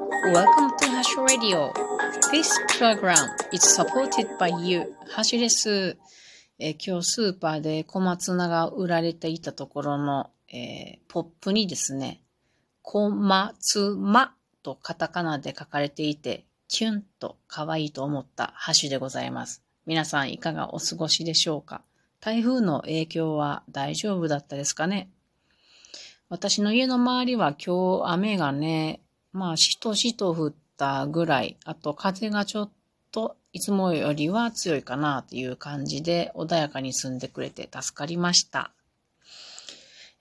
Welcome to Hash Radio. This program is supported by you. ハシです。えー、今日スーパーで小松菜が売られていたところの、えー、ポップにですね、小松菜とカタカナで書かれていて、キュンと可愛いと思ったハシでございます。皆さんいかがお過ごしでしょうか？台風の影響は大丈夫だったですかね？私の家の周りは今日雨がね、まあ、しとしと降ったぐらい、あと風がちょっといつもよりは強いかなっていう感じで穏やかに住んでくれて助かりました。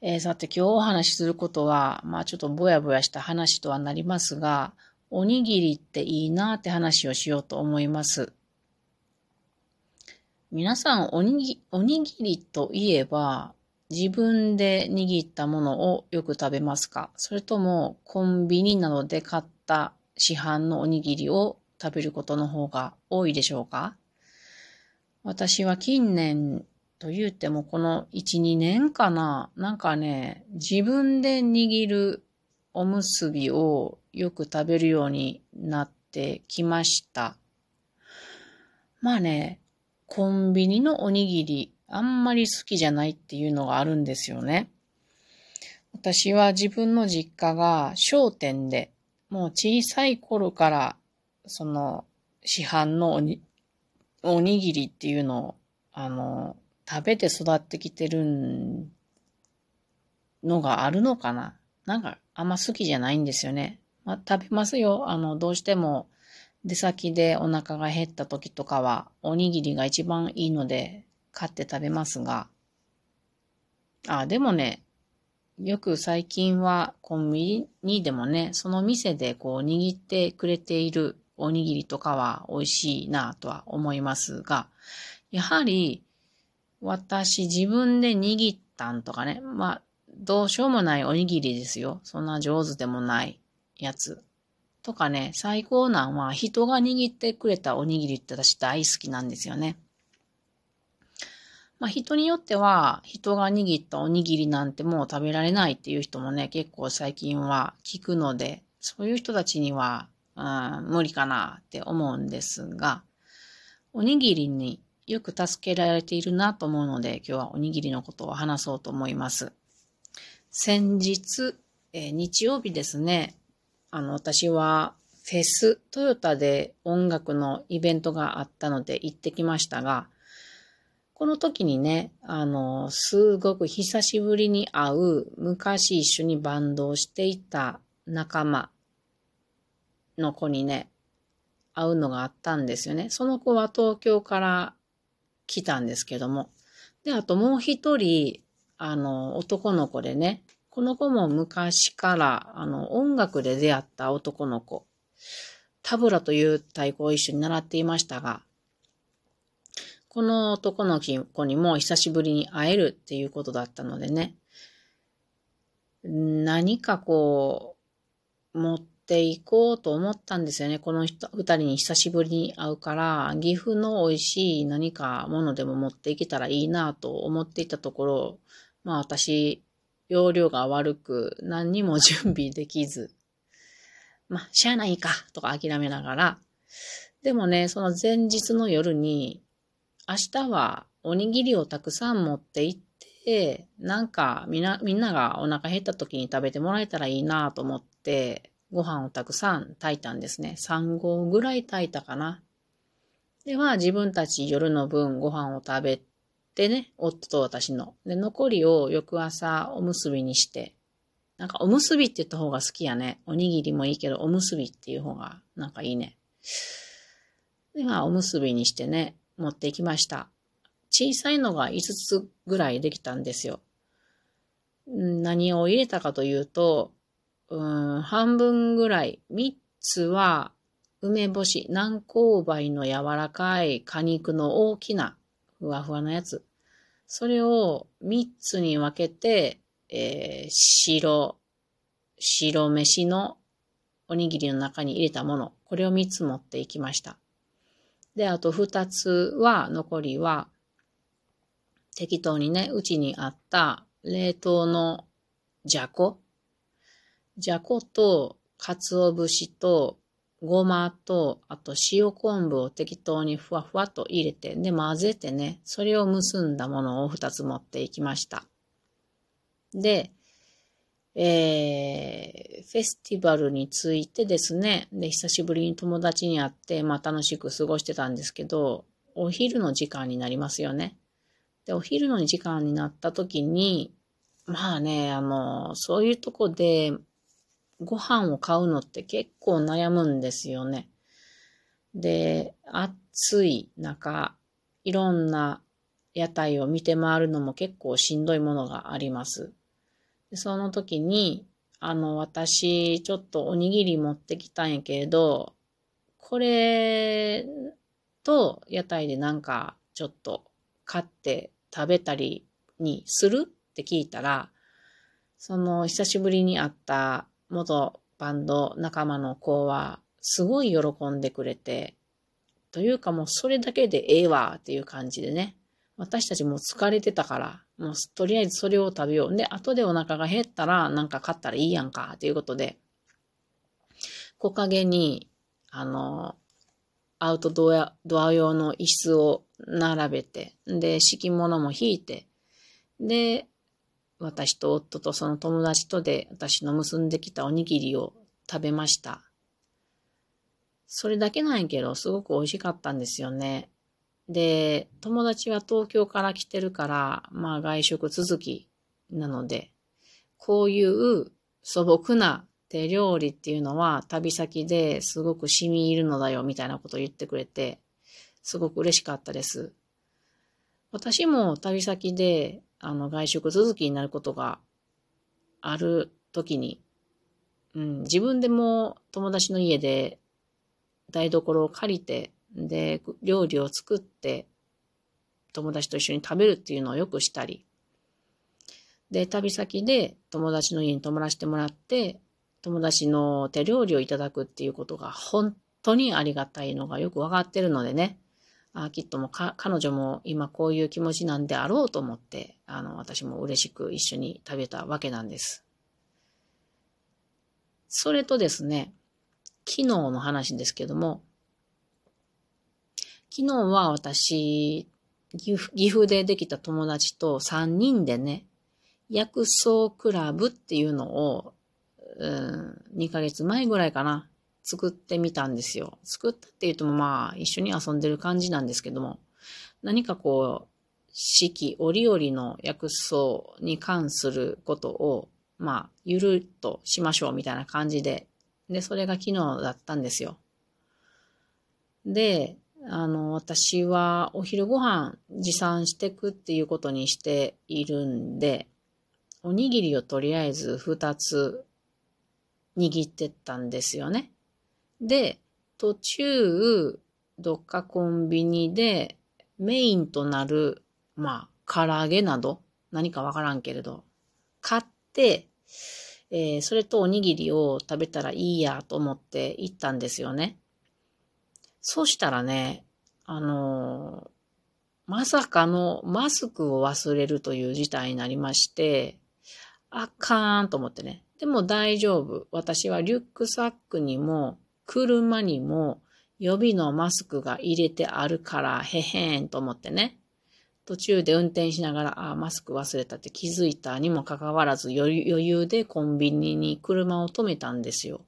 えー、さて今日お話しすることは、まあちょっとぼやぼやした話とはなりますが、おにぎりっていいなって話をしようと思います。皆さんおにぎおにぎりといえば、自分で握ったものをよく食べますか？それともコンビニなどで買った市販のおにぎりを食べることの方が多いでしょうか？私は近年と言ってもこの1、2年かななんかね、自分で握るおむすびをよく食べるようになってきました。まあね、コンビニのおにぎりあんまり好きじゃないっていうのがあるんですよね。私は自分の実家が商店で、もう小さい頃から、その、市販のおにおにぎりっていうのを、あの、食べて育ってきてるのがあるのかななんか、あんま好きじゃないんですよね。まあ、食べますよ。あの、どうしても、出先でお腹が減った時とかは、おにぎりが一番いいので、買って食べますが、あ、でもね、よく最近はコンビニでもね、その店でこう握ってくれているおにぎりとかは美味しいなとは思いますが、やはり私自分で握ったんとかね、まあ、どうしようもないおにぎりですよ。そんな上手でもないやつ。とかね、最高なんは人が握ってくれたおにぎりって私大好きなんですよね。まあ人によっては人が握ったおにぎりなんてもう食べられないっていう人もね、結構最近は聞くので、そういう人たちには、うん、無理かなって思うんですが、おにぎりによく助けられているなと思うので、今日はおにぎりのことを話そうと思います。先日、えー、日曜日ですね、あの、私はフェス、トヨタで音楽のイベントがあったので行ってきましたが、この時にね、あの、すごく久しぶりに会う、昔一緒にバンドをしていた仲間の子にね、会うのがあったんですよね。その子は東京から来たんですけども。で、あともう一人、あの、男の子でね、この子も昔から、あの、音楽で出会った男の子。タブラという太鼓を一緒に習っていましたが、この男の子にも久しぶりに会えるっていうことだったのでね、何かこう、持っていこうと思ったんですよね。この、二人に久しぶりに会うから、岐阜の美味しい何かものでも持っていけたらいいなと思っていたところ、まあ私、容量が悪く何にも準備できず、まあ、しゃあないかとか諦めながら、でもね、その前日の夜に、明日はおにぎりをたくさん持って行って、なんかみんな、みんながお腹減った時に食べてもらえたらいいなと思って、ご飯をたくさん炊いたんですね。3合ぐらい炊いたかな。では、自分たち夜の分ご飯を食べてね、夫と私の。で、残りを翌朝おむすびにして、なんかおむすびって言った方が好きやね。おにぎりもいいけど、おむすびっていう方がなんかいいね。で、まあ、おむすびにしてね、持ってきました。小さいのが5つぐらいできたんですよ。何を入れたかというと、うん半分ぐらい、3つは梅干し、南高梅の柔らかい果肉の大きなふわふわなやつ。それを3つに分けて、えー、白、白飯のおにぎりの中に入れたもの。これを3つ持っていきました。で、あと二つは、残りは、適当にね、うちにあった冷凍のじゃこ。じゃこと鰹節とごまと、あと塩昆布を適当にふわふわと入れて、で混ぜてね、それを結んだものを2つ持っていきました。で、えー、フェスティバルについてですね、で、久しぶりに友達に会って、まあ楽しく過ごしてたんですけど、お昼の時間になりますよね。で、お昼の時間になった時に、まあね、あの、そういうとこでご飯を買うのって結構悩むんですよね。で、暑い中、いろんな屋台を見て回るのも結構しんどいものがあります。でその時に、あの、私、ちょっとおにぎり持ってきたんやけれど、これと屋台でなんかちょっと買って食べたりにするって聞いたら、その久しぶりに会った元バンド仲間の子はすごい喜んでくれて、というかもうそれだけでええわっていう感じでね。私たちも疲れてたから、もうとりあえずそれを食べよう。で、後でお腹が減ったらなんか買ったらいいやんかっていうことで、木陰に、あの、アウトドアドア用の椅子を並べて、で、敷物も引いて、で、私と夫とその友達とで私の結んできたおにぎりを食べました。それだけなんやけど、すごく美味しかったんですよね。で、友達は東京から来てるから、まあ外食続きなので、こういう素朴な手料理っていうのは旅先ですごく染み入るのだよみたいなことを言ってくれて、すごく嬉しかったです。私も旅先であの、外食続きになることがある時に、うん、自分でも友達の家で台所を借りて、で、料理を作って、友達と一緒に食べるっていうのをよくしたり、で、旅先で友達の家に泊まらせてもらって、友達の手料理をいただくっていうことが本当にありがたいのがよくわかってるのでね、あきっともか彼女も今こういう気持ちなんであろうと思って、あの、私も嬉しく一緒に食べたわけなんです。それとですね、昨日の話ですけども、昨日は私、岐阜でできた友達と3人でね、薬草クラブっていうのを、うん、2ヶ月前ぐらいかな、作ってみたんですよ。作ったって言うともまあ一緒に遊んでる感じなんですけども、何かこう、四季折々の薬草に関することを、まあ、ゆるっとしましょうみたいな感じで、で、それが昨日だったんですよ。で、あの、私はお昼ご飯持参してくっていうことにしているんで、おにぎりをとりあえず二つ握ってったんですよね。で、途中、どっかコンビニでメインとなる、まあ、唐揚げなど、何かわからんけれど、買って、えー、それとおにぎりを食べたらいいやと思って行ったんですよね。そしたらね、あの、まさかのマスクを忘れるという事態になりまして、あかーんと思ってね。でも大丈夫。私はリュックサックにも車にも予備のマスクが入れてあるからへへーんと思ってね。途中で運転しながら、あ、マスク忘れたって気づいたにもかかわらず余裕でコンビニに車を止めたんですよ。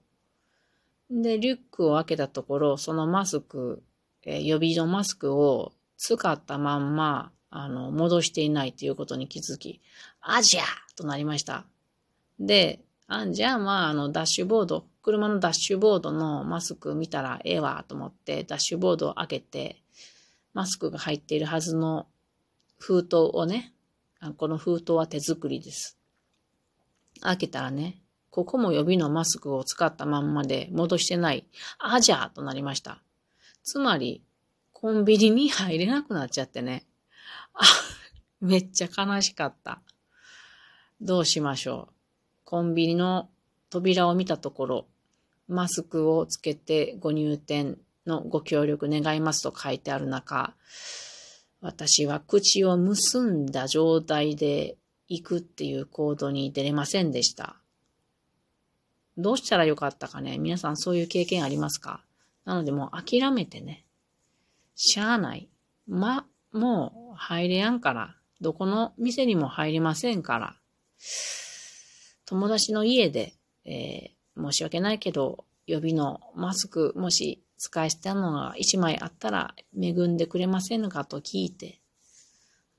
で、リュックを開けたところ、そのマスク、えー、予備のマスクを使ったまんま、あの、戻していないということに気づき、あじゃとなりました。で、あんじゃあまあ、あの、ダッシュボード、車のダッシュボードのマスク見たらええわと思って、ダッシュボードを開けて、マスクが入っているはずの封筒をね、この封筒は手作りです。開けたらね、ここも予備のマスクを使ったまんまで戻してない。あじゃーとなりました。つまり、コンビニに入れなくなっちゃってね。あ、めっちゃ悲しかった。どうしましょう。コンビニの扉を見たところ、マスクをつけてご入店のご協力願いますと書いてある中、私は口を結んだ状態で行くっていう行動に出れませんでした。どうしたらよかったかね？皆さんそういう経験ありますか？なのでもう諦めてね。しゃあない。ま、もう入れやんから。どこの店にも入りませんから。友達の家で、えー、申し訳ないけど、予備のマスク、もし使い捨てのが一枚あったら恵んでくれませんかと聞いて、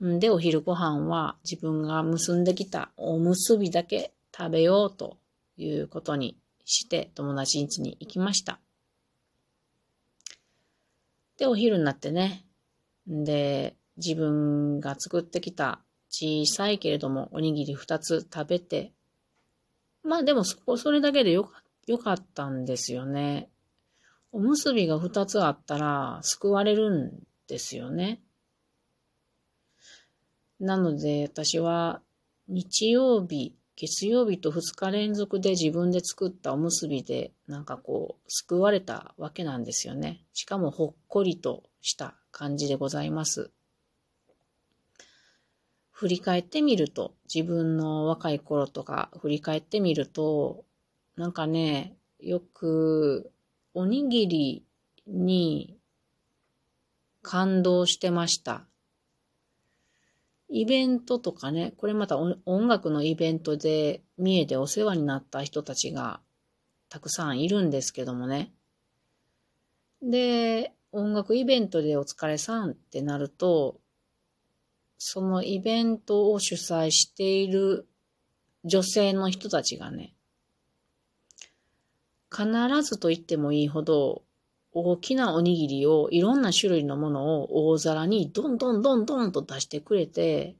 んで、お昼ご飯は自分が結んできたおむすびだけ食べようということにして友達ん家に行きました。で、お昼になってね。で、自分が作ってきた小さいけれどもおにぎり二つ食べて、まあでもそこ、それだけでよかよかったんですよね。おむすびが二つあったら救われるんですよね。なので私は日曜日、月曜日と2日連続で自分で作ったおむすびでなんかこう救われたわけなんですよね。しかもほっこりとした感じでございます。振り返ってみると、自分の若い頃とか振り返ってみると、なんかね、よくおにぎりに感動してました。イベントとかね、これまた音楽のイベントで三重でお世話になった人たちがたくさんいるんですけどもね。で、音楽イベントでお疲れさんってなると、そのイベントを主催している女性の人たちがね、必ずと言ってもいいほど大きなおにぎりをいろんな種類のものを大皿にどんどんどんどんと出してくれて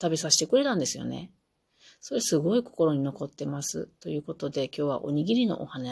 食べさせてくれたんですよね。それすごい心に残ってます。ということで今日はおにぎりのお花